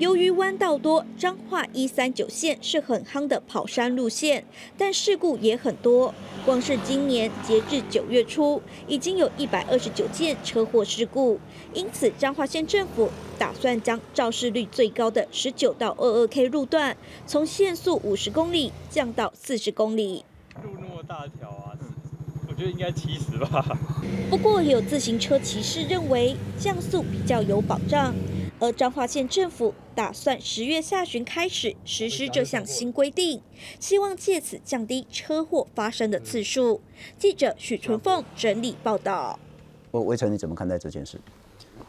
由于弯道多，彰化一三九线是很夯的跑山路线，但事故也很多。光是今年截至九月初，已经有一百二十九件车祸事故。因此，彰化县政府打算将肇事率最高的十九到二二 K 路段，从限速五十公里降到四十公里。路那么大条啊，觉得应该七十吧。不过，有自行车骑士认为降速比较有保障。而彰化县政府打算十月下旬开始实施这项新规定，希望借此降低车祸发生的次数。记者许纯凤整理报道。我魏晨，你怎么看待这件事？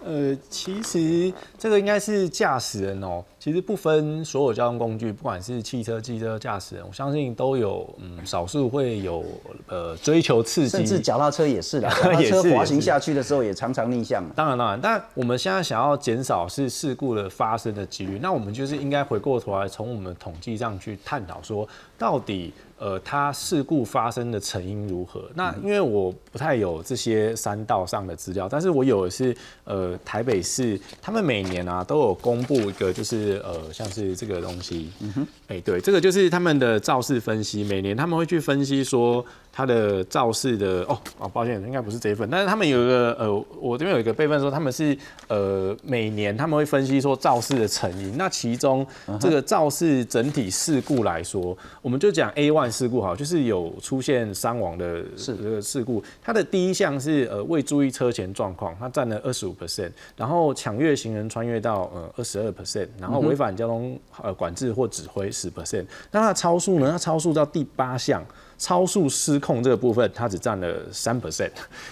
呃，其实这个应该是驾驶人哦。其实不分所有交通工具，不管是汽车、机车驾驶人，我相信都有嗯，少数会有呃追求刺激，甚至脚踏车也是的，*laughs* 脚踏车滑行下去的时候也常常逆向。当然当然，但我们现在想要减少是事故的发生的几率，那我们就是应该回过头来从我们统计上去探讨说，到底呃它事故发生的成因如何？那因为我不太有这些山道上的资料，但是我有的是呃台北市他们每年啊都有公布一个就是。呃，像是这个东西，嗯哼，哎，对，这个就是他们的肇事分析，每年他们会去分析说它的肇事的，哦，哦，抱歉，应该不是这一份，但是他们有一个，呃，我这边有一个备份说他们是，呃，每年他们会分析说肇事的成因，那其中这个肇事整体事故来说，我们就讲 A one 事故好，就是有出现伤亡的事这个事故，它的第一项是呃未注意车前状况，它占了二十五 percent，然后抢越行人穿越到呃二十二 percent，然后违反交通呃管制或指挥十 percent，那它超速呢？它超速到第八项超速失控这个部分，它只占了三 percent，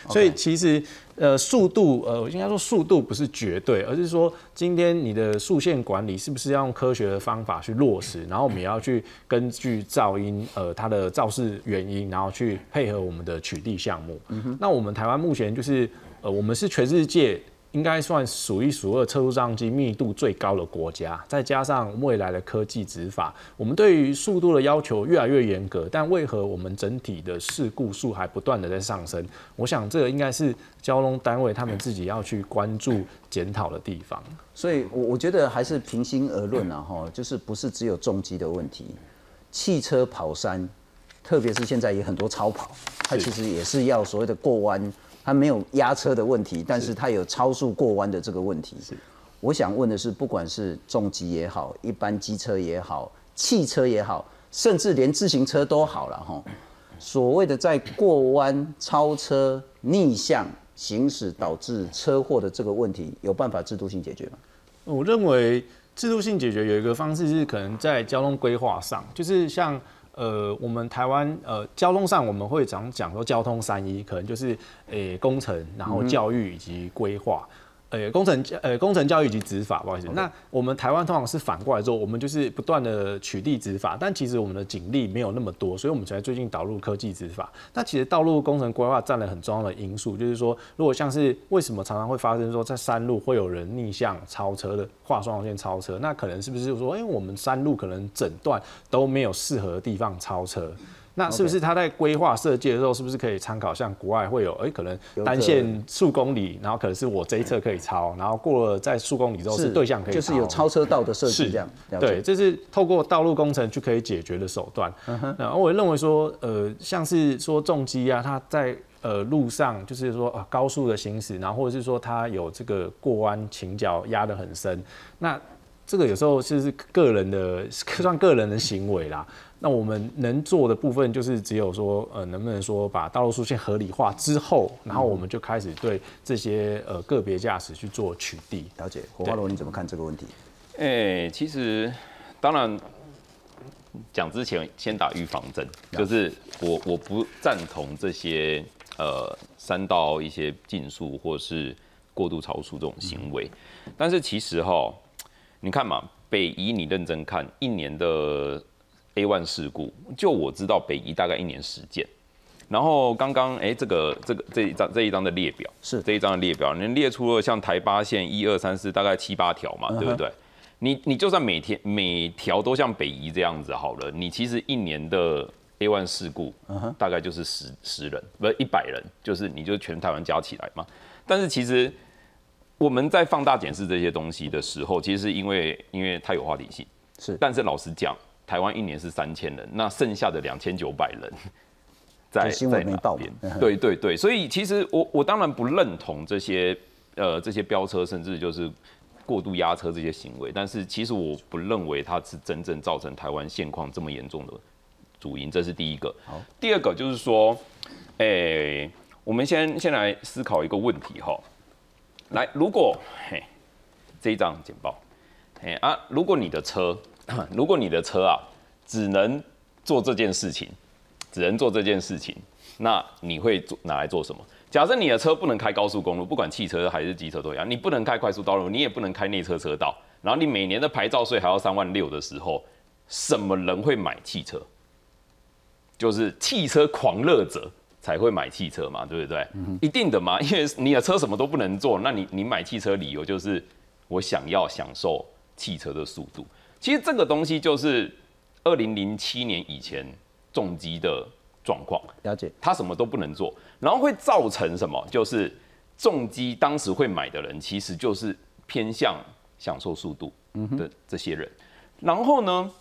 所以其实呃速度呃应该说速度不是绝对，而是说今天你的速线管理是不是要用科学的方法去落实，然后我们也要去根据噪音呃它的肇事原因，然后去配合我们的取缔项目。那我们台湾目前就是呃我们是全世界。应该算数一数二测速照机密度最高的国家，再加上未来的科技执法，我们对于速度的要求越来越严格。但为何我们整体的事故数还不断的在上升？我想这个应该是交通单位他们自己要去关注检讨的地方。所以，我我觉得还是平心而论啊，哈，就是不是只有重机的问题，汽车跑山，特别是现在也很多超跑，它其实也是要所谓的过弯。它没有压车的问题，但是它有超速过弯的这个问题。是，我想问的是，不管是重机也好，一般机车也好，汽车也好，甚至连自行车都好了哈。所谓的在过弯、超车、逆向行驶导致车祸的这个问题，有办法制度性解决吗？我认为制度性解决有一个方式是可能在交通规划上，就是像。呃，我们台湾呃，交通上我们会常讲说交通三一，可能就是诶工程，然后教育以及规划。呃，工程呃，工程教育及执法，不好意思。那我们台湾通常是反过来做，我们就是不断的取缔执法，但其实我们的警力没有那么多，所以我们才最近导入科技执法。那其实道路工程规划占了很重要的因素，就是说，如果像是为什么常常会发生说在山路会有人逆向超车的，画双黄线超车，那可能是不是就说，因为我们山路可能整段都没有适合的地方超车。那是不是他在规划设计的时候，是不是可以参考像国外会有？哎，可能单线数公里，然后可能是我这一侧可以超，然后过了在数公里之后是对象可以，就是有超车道的设计这样。对，这是透过道路工程就可以解决的手段。然后我认为说，呃，像是说重机啊，它在呃路上就是说啊高速的行驶，然后或者是说它有这个过弯倾角压得很深，那这个有时候就是个人的算个人的行为啦。那我们能做的部分就是只有说，呃，能不能说把道路速线合理化之后，然后我们就开始对这些呃个别驾驶去做取缔。了解，火花罗你怎么看这个问题？哎，其实当然讲之前先打预防针，就是我我不赞同这些呃三道一些竞速或是过度超速这种行为，但是其实哈，你看嘛，北移你认真看一年的。A one 事故，就我知道北移大概一年十件，然后刚刚哎这个这个这一张这一张的列表是这一张的列表，你列出了像台八线一二三四大概七八条嘛，对不对？你你就算每天每条都像北宜这样子好了，你其实一年的 A one 事故大概就是十十人，不是一百人，就是你就全台湾加起来嘛。但是其实我们在放大检视这些东西的时候，其实是因为因为它有话题性，是。但是老实讲，台湾一年是三千人，那剩下的两千九百人 *laughs* 在在哪边？对对对，所以其实我我当然不认同这些呃这些飙车，甚至就是过度压车这些行为，但是其实我不认为它是真正造成台湾现况这么严重的主因，这是第一个。好，第二个就是说，诶。我们先先来思考一个问题哈，来，如果嘿这一张简报，嘿啊，如果你的车，*clears throat* 如果你的车啊，只能做这件事情，只能做这件事情，那你会做拿来做什么？假设你的车不能开高速公路，不管汽车还是机车都一样，你不能开快速道路，你也不能开内车车道，然后你每年的牌照税还要三万六的时候，什么人会买汽车？就是汽车狂热者。才会买汽车嘛，对不对？一定的嘛，因为你的车什么都不能做，那你你买汽车理由就是我想要享受汽车的速度。其实这个东西就是二零零七年以前重机的状况，了解？他什么都不能做，然后会造成什么？就是重机当时会买的人，其实就是偏向享受速度的这些人。然后呢？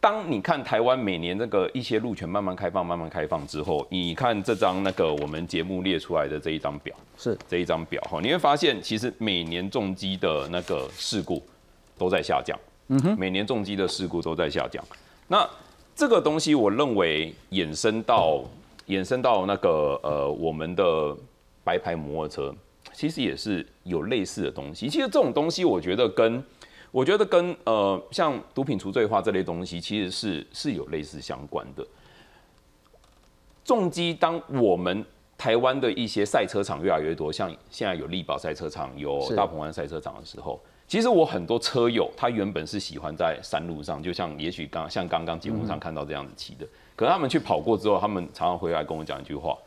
当你看台湾每年那个一些路权慢慢开放、慢慢开放之后，你看这张那个我们节目列出来的这一张表，是这一张表哈，你会发现其实每年重机的那个事故都在下降，嗯哼，每年重机的事故都在下降。那这个东西，我认为衍生到衍生到那个呃我们的白牌摩托车，其实也是有类似的东西。其实这种东西，我觉得跟我觉得跟呃像毒品除罪化这类东西，其实是是有类似相关的。重机，当我们台湾的一些赛车场越来越多，像现在有力宝赛车场、有大鹏湾赛车场的时候，其实我很多车友他原本是喜欢在山路上，就像也许刚像刚刚节目上看到这样子骑的，可他们去跑过之后，他们常常回来跟我讲一句话。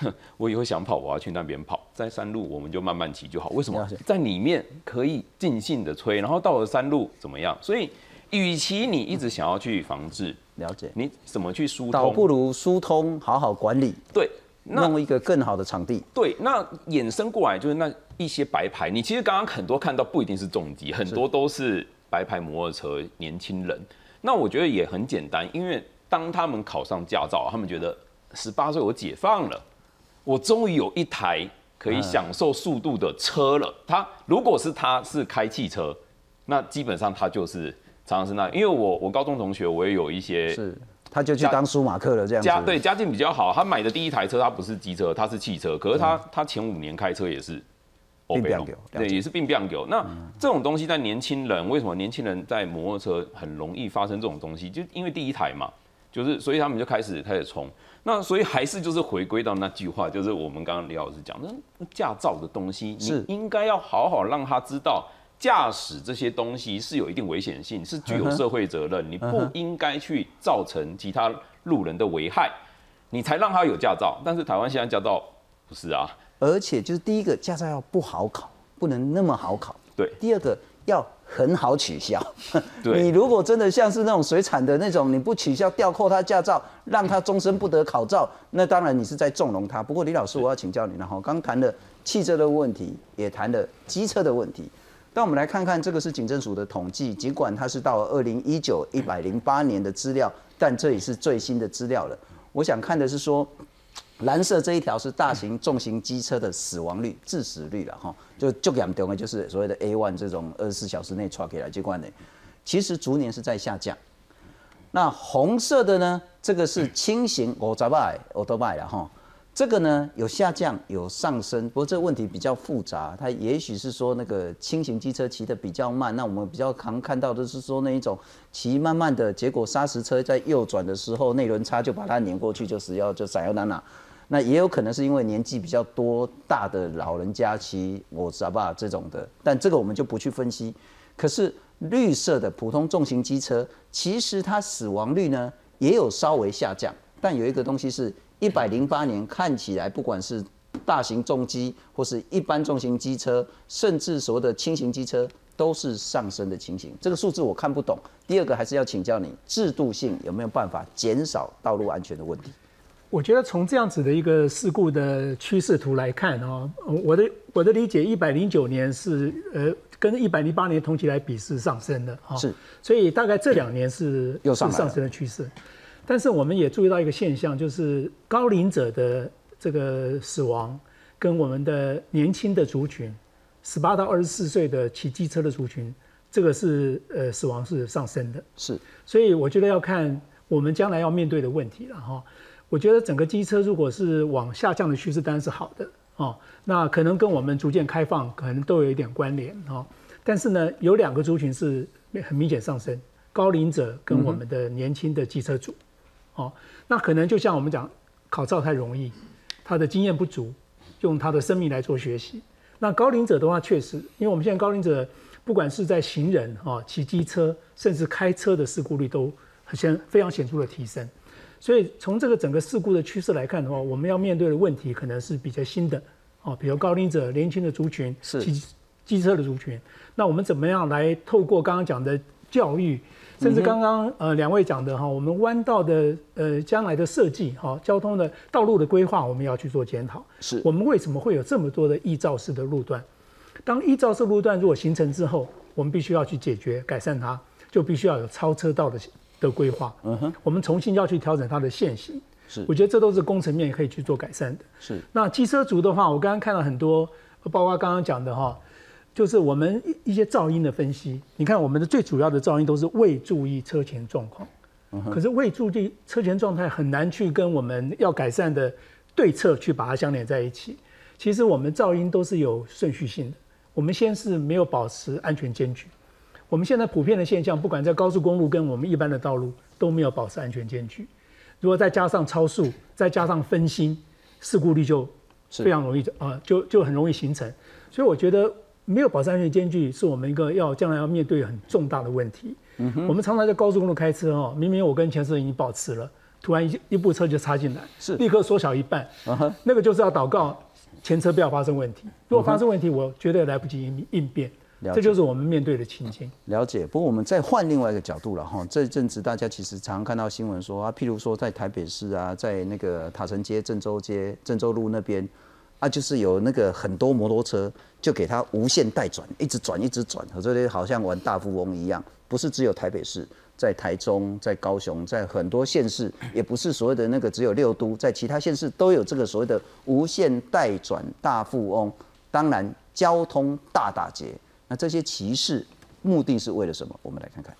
*laughs* 我以后想跑，我要去那边跑，在山路我们就慢慢骑就好。为什么？在里面可以尽兴的吹，然后到了山路怎么样？所以，与其你一直想要去防治，了解你怎么去疏通，倒不如疏通，好好管理，对，弄一个更好的场地。对，那衍生过来就是那一些白牌，你其实刚刚很多看到不一定是重疾，很多都是白牌摩托车年轻人。那我觉得也很简单，因为当他们考上驾照，他们觉得十八岁我解放了。我终于有一台可以享受速度的车了。他如果是他是开汽车，那基本上他就是常常是那。因为我我高中同学我也有一些，是他就去当舒马克了这样。家对家境比较好，他买的第一台车他不是机车，他是汽车。可是他他前五年开车也是并不对，也是并不给。那这种东西在年轻人为什么年轻人在摩托车很容易发生这种东西？就因为第一台嘛，就是所以他们就开始开始冲。那所以还是就是回归到那句话，就是我们刚刚李老师讲的，驾照的东西，你应该要好好让他知道，驾驶这些东西是有一定危险性，是具有社会责任，你不应该去造成其他路人的危害，你才让他有驾照。但是台湾现在驾照不是啊，而且就是第一个驾照要不好考，不能那么好考。对，第二个要。很好取消。*laughs* 你如果真的像是那种水产的那种，你不取消吊扣他驾照，让他终身不得考照，那当然你是在纵容他。不过李老师，我要请教你了哈，刚谈了汽车的问题，也谈了机车的问题。那我们来看看，这个是警政署的统计，尽管它是到二零一九一百零八年的资料，但这也是最新的资料了。我想看的是说。蓝色这一条是大型重型机车的死亡率、致死率了哈，就就严重的就是所谓的 A one 这种二十四小时内抓起来机关的，其实逐年是在下降。那红色的呢，这个是轻型我咋办？我都卖了哈，这个呢有下降有上升，不过这个问题比较复杂，它也许是说那个轻型机车骑的比较慢，那我们比较常看到的是说那一种骑慢慢的，结果砂石车在右转的时候内轮差就把它碾过去，就是要就闪耀哪哪。那也有可能是因为年纪比较多大的老人家骑我知道吧这种的，但这个我们就不去分析。可是绿色的普通重型机车，其实它死亡率呢也有稍微下降，但有一个东西是一百零八年看起来，不管是大型重机或是一般重型机车，甚至所谓的轻型机车，都是上升的情形。这个数字我看不懂。第二个还是要请教你，制度性有没有办法减少道路安全的问题？我觉得从这样子的一个事故的趋势图来看哦，我的我的理解，一百零九年是呃跟一百零八年同期来比是上升的哈，是，所以大概这两年是又上是上升的趋势。但是我们也注意到一个现象，就是高龄者的这个死亡跟我们的年轻的族群，十八到二十四岁的骑机车的族群，这个是呃死亡是上升的。是，所以我觉得要看我们将来要面对的问题了哈。我觉得整个机车如果是往下降的趋势，当然是好的哦。那可能跟我们逐渐开放可能都有一点关联哦。但是呢，有两个族群是很明显上升，高龄者跟我们的年轻的机车主。哦，那可能就像我们讲，考照太容易，他的经验不足，用他的生命来做学习。那高龄者的话，确实，因为我们现在高龄者不管是在行人哈、骑机车，甚至开车的事故率都显非常显著的提升。所以从这个整个事故的趋势来看的话，我们要面对的问题可能是比较新的哦，比如高龄者、年轻的族群、是机机车的族群。那我们怎么样来透过刚刚讲的教育，甚至刚刚呃两位讲的哈，我们弯道的呃将来的设计哈，交通的道路的规划，我们要去做检讨。是我们为什么会有这么多的易肇式的路段？当易肇式路段如果形成之后，我们必须要去解决改善它，就必须要有超车道的的规划。嗯哼，我们重新要去调整它的线型。是我觉得这都是工程面可以去做改善的。是那机车族的话，我刚刚看到很多，包括刚刚讲的哈，就是我们一一些噪音的分析。你看，我们的最主要的噪音都是未注意车前状况，可是未注意车前状态很难去跟我们要改善的对策去把它相连在一起。其实我们噪音都是有顺序性的，我们先是没有保持安全间距。我们现在普遍的现象，不管在高速公路跟我们一般的道路都没有保持安全间距。如果再加上超速，再加上分心，事故率就非常容易啊、呃，就就很容易形成。所以我觉得没有保持安全间距，是我们一个要将来要面对很重大的问题。嗯我们常常在高速公路开车哦，明明我跟前车已经保持了，突然一一部车就插进来，是立刻缩小一半，嗯哼那个就是要祷告前车不要发生问题。如果发生问题，我绝对来不及应应变。这就是我们面对的情境。了解，不过我们再换另外一个角度了哈。这阵子大家其实常常看到新闻说啊，譬如说在台北市啊，在那个塔城街、郑州街、郑州路那边啊，就是有那个很多摩托车就给他无限代转，一直转一直转，这里好像玩大富翁一样。不是只有台北市，在台中、在高雄、在很多县市，也不是所谓的那个只有六都，在其他县市都有这个所谓的无限代转大富翁。当然，交通大打劫。那这些歧视目的是为了什么？我们来看看。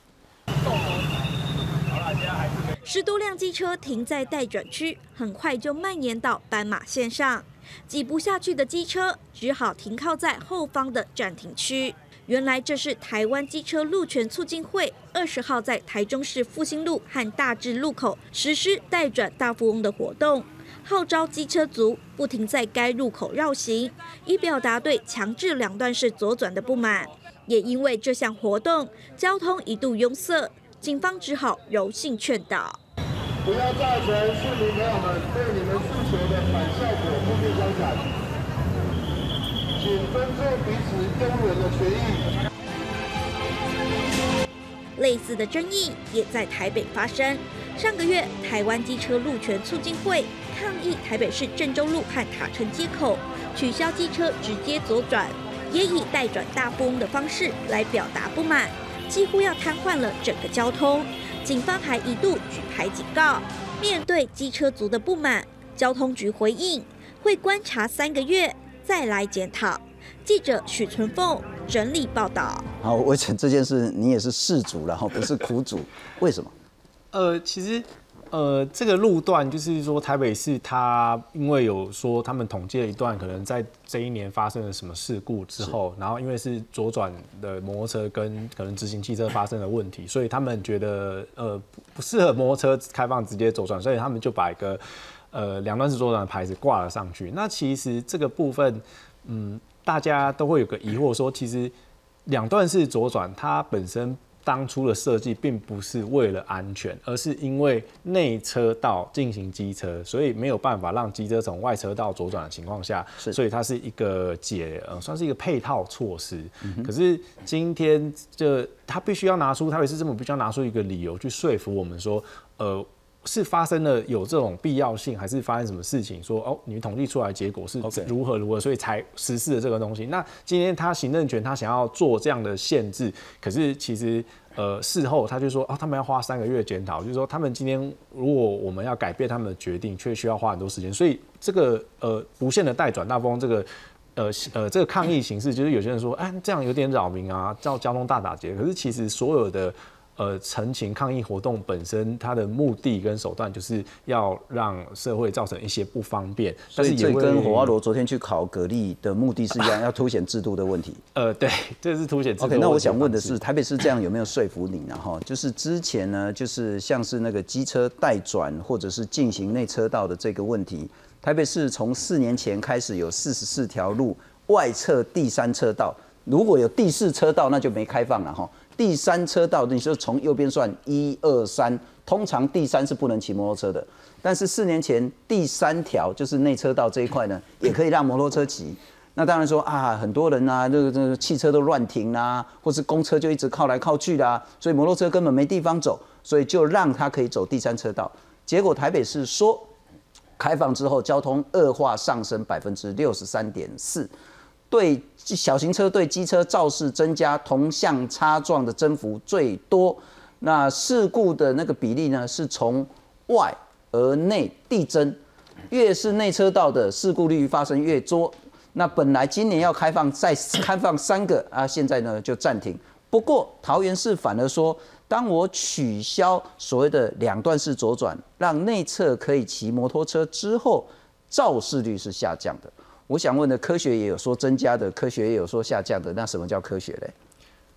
十多辆机车停在待转区，很快就蔓延到斑马线上。挤不下去的机车只好停靠在后方的暂停区。原来这是台湾机车路权促进会二十号在台中市复兴路和大智路口实施代转大富翁的活动，号召机车族不停在该路口绕行，以表达对强制两段式左转的不满。也因为这项活动，交通一度拥塞，警方只好柔性劝导。不要造成市民朋友们对你们诉求的反效果，请尊重彼此拥有的权益。类似的争议也在台北发生。上个月，台湾机车路权促进会抗议台北市郑州路和塔城街口取消机车直接左转，也以代转大富翁的方式来表达不满，几乎要瘫痪了整个交通。警方还一度举牌警告。面对机车族的不满，交通局回应会观察三个月再来检讨。记者许存凤整理报道。好，伟成这件事你也是事主，然后不是苦主，*laughs* 为什么？呃，其实呃，这个路段就是说台北市它因为有说他们统计了一段可能在这一年发生了什么事故之后，然后因为是左转的摩托车跟可能直行汽车发生了问题，所以他们觉得呃不不适合摩托车开放直接左转，所以他们就把一个呃两段式左转的牌子挂了上去。那其实这个部分，嗯，大家都会有个疑惑说，其实两段式左转它本身。当初的设计并不是为了安全，而是因为内车道进行机车，所以没有办法让机车从外车道左转的情况下，所以它是一个解呃算是一个配套措施。可是今天就他必须要拿出台北市政府必须要拿出一个理由去说服我们说，呃。是发生了有这种必要性，还是发生什么事情？说哦，你们统计出来结果是如何如何，所以才实施了这个东西。那今天他行政权他想要做这样的限制，可是其实呃事后他就说哦，他们要花三个月检讨，就是说他们今天如果我们要改变他们的决定，却需要花很多时间。所以这个呃无限的代转大风这个呃呃这个抗议形式，就是有些人说哎这样有点扰民啊，叫交通大打劫。可是其实所有的。呃，陈情抗议活动本身，它的目的跟手段就是要让社会造成一些不方便。但是也跟火花罗昨天去考蛤蜊的目的是一样，要凸显制度的问题。*laughs* 呃，对，这是凸显。OK，那我想问的是，台北市这样有没有说服你呢？哈，就是之前呢，就是像是那个机车待转或者是进行内车道的这个问题，台北市从四年前开始有四十四条路外侧第三车道，如果有第四车道，那就没开放了哈。第三车道，你说从右边算一二三，通常第三是不能骑摩托车的。但是四年前第三条就是内车道这一块呢，*coughs* 也可以让摩托车骑。那当然说啊，很多人啊，这个这个汽车都乱停啦，或是公车就一直靠来靠去啦，所以摩托车根本没地方走，所以就让它可以走第三车道。结果台北市说，开放之后交通恶化上升百分之六十三点四。对小型车对机车肇事增加，同向擦撞的增幅最多。那事故的那个比例呢，是从外而内递增，越是内车道的事故率发生越多。那本来今年要开放再开放三个啊，现在呢就暂停。不过桃园市反而说，当我取消所谓的两段式左转，让内侧可以骑摩托车之后，肇事率是下降的。我想问的，科学也有说增加的，科学也有说下降的，那什么叫科学嘞？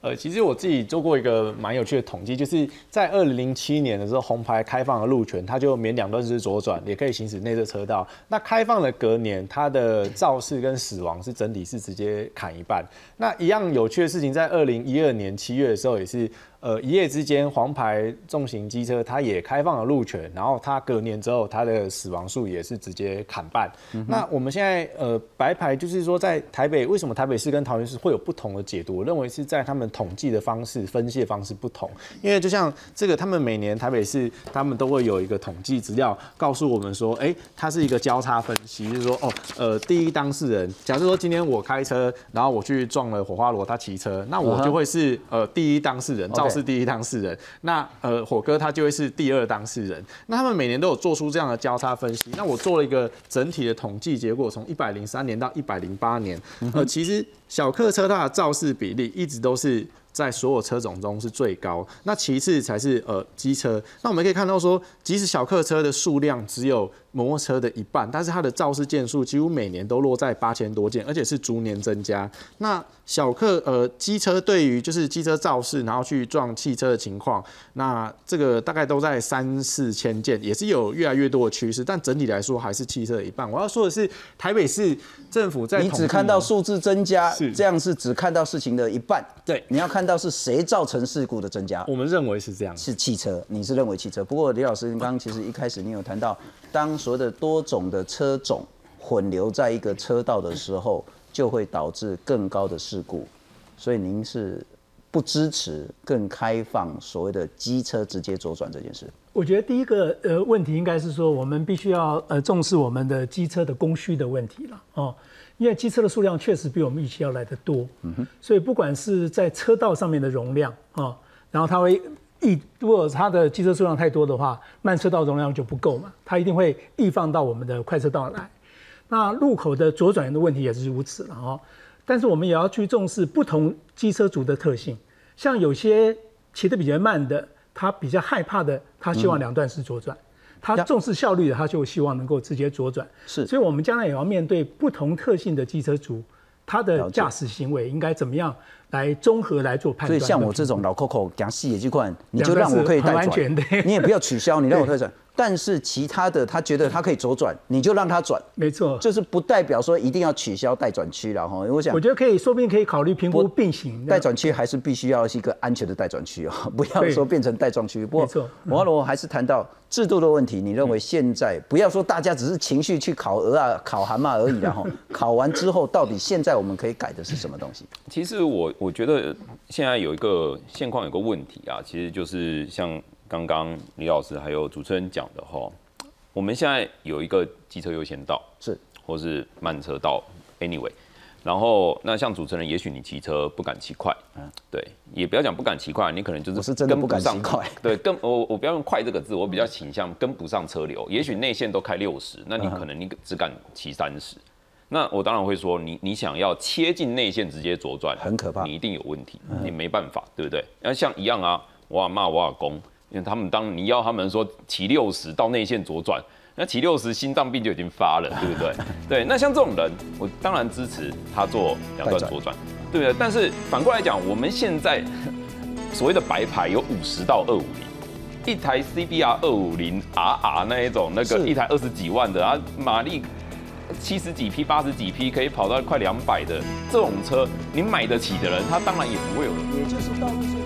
呃，其实我自己做过一个蛮有趣的统计，就是在二零零七年的时候，红牌开放了路权，它就免两段式左转，也可以行驶内侧车道。那开放了隔年，它的肇事跟死亡是整体是直接砍一半。那一样有趣的事情，在二零一二年七月的时候，也是。呃，一夜之间，黄牌重型机车它也开放了路权，然后它隔年之后，它的死亡数也是直接砍半。那我们现在呃，白牌就是说，在台北，为什么台北市跟桃园市会有不同的解读？我认为是在他们统计的方式、分析的方式不同。因为就像这个，他们每年台北市他们都会有一个统计资料，告诉我们说，哎，它是一个交叉分析，就是说，哦，呃，第一当事人，假设说今天我开车，然后我去撞了火花罗，他骑车，那我就会是呃第一当事人，照。是第一当事人，那呃火哥他就会是第二当事人。那他们每年都有做出这样的交叉分析。那我做了一个整体的统计结果，从一百零三年到一百零八年，呃，其实小客车它的肇事比例一直都是。在所有车种中是最高，那其次才是呃机车。那我们可以看到说，即使小客车的数量只有摩托车的一半，但是它的肇事件数几乎每年都落在八千多件，而且是逐年增加。那小客呃机车对于就是机车肇事然后去撞汽车的情况，那这个大概都在三四千件，也是有越来越多的趋势。但整体来说还是汽车的一半。我要说的是，台北市政府在你只看到数字增加，这样是只看到事情的一半。对，你要看。看到是谁造成事故的增加？我们认为是这样，是汽车。你是认为汽车？不过李老师，你刚刚其实一开始你有谈到，当所有的多种的车种混流在一个车道的时候，就会导致更高的事故。所以您是不支持更开放所谓的机车直接左转这件事？我觉得第一个呃问题应该是说，我们必须要呃重视我们的机车的供需的问题了哦。因为机车的数量确实比我们预期要来的多，嗯所以不管是在车道上面的容量啊，然后它会溢，如果它的机车数量太多的话，慢车道容量就不够嘛，它一定会溢放到我们的快车道来。那路口的左转的问题也是如此了哦。但是我们也要去重视不同机车族的特性，像有些骑得比较慢的，他比较害怕的，他希望两段式左转。他重视效率的，他就希望能够直接左转。是，所以我们将来也要面对不同特性的机车族，他的驾驶行为应该怎么样来综合来做判断。所以像我这种老 Coco 讲细节这块，你就让我可以带转，你也不要取消，你让我可以转。*laughs* 但是其他的，他觉得他可以左转，你就让他转。没错，就是不代表说一定要取消待转区了哈。我想，我觉得可以，说不定可以考虑评估并行。待转区还是必须要是一个安全的待转区哦，*laughs* 不要说变成待撞区。没错，我我还是谈到制度的问题。你认为现在不要说大家只是情绪去考鹅啊、考蛤蟆而已然后 *laughs* 考完之后，到底现在我们可以改的是什么东西？其实我我觉得现在有一个现况有个问题啊，其实就是像刚刚李老师还有主持人讲的哈。我们现在有一个机车优先道，是，或是慢车道，anyway，然后那像主持人，也许你骑车不敢骑快，嗯，对，也不要讲不敢骑快，你可能就是跟不上快，*laughs* 对，跟我我不要用快这个字，我比较倾向跟不上车流，也许内线都开六十，那你可能你只敢骑三十，那我当然会说，你你想要切进内线直接左转，很可怕，你一定有问题，你没办法，对不对？那像一样啊，我骂我阿公。因为他们当你要他们说骑六十到内线左转，那骑六十心脏病就已经发了，对不对？*laughs* 对，那像这种人，我当然支持他做两段左转，对不对？但是反过来讲，我们现在 *laughs* 所谓的白牌有五十到二五零，一台 CBR 二五零 RR 那一种，那个一台二十几万的啊，马力七十几匹、八十几匹，可以跑到快两百的这种车，你买得起的人，他当然也不会有人。也就是道路。